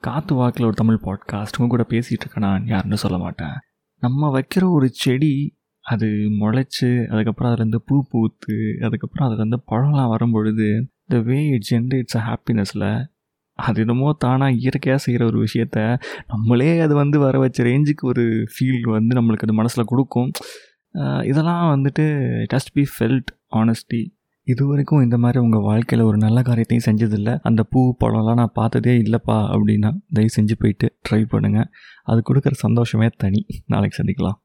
காற்று வாக்கில் ஒரு தமிழ் பாட்காஸ்ட் உங்க கூட பேசிகிட்டு இருக்கேன் நான் யாருன்னு சொல்ல மாட்டேன். நம்ம வைக்கிற ஒரு செடி அது முளைச்சி அதுக்கப்புறம் அதுலேருந்து பூ பூத்து அதுக்கப்புறம் அதுலேருந்து பழம்லாம் வரும்பொழுது த வே இட் ஜென்ரேட்ஸ் அ ஹாப்பினஸில் அது என்னமோ தானாக இயற்கையாக செய்கிற ஒரு விஷயத்த நம்மளே அது வந்து வர வச்ச ரேஞ்சுக்கு ஒரு ஃபீல் வந்து நம்மளுக்கு அது மனசில் கொடுக்கும். இதெல்லாம் வந்துட்டு டஸ்ட் பி ஃபெல்ட் ஆனஸ்டி இது வரைக்கும் இந்த மாதிரி உங்கள் வாழ்க்கையில் ஒரு நல்ல காரியத்தையும் செஞ்சதில்லை. அந்த பூ பழம்லாம் நான் பார்த்ததே இல்லைப்பா அப்படின்னா தயவு செஞ்சு போயிட்டு ட்ரை பண்ணுங்கள் அது கொடுக்குற சந்தோஷமே தனி. நாளைக்கு சந்திக்கலாம்.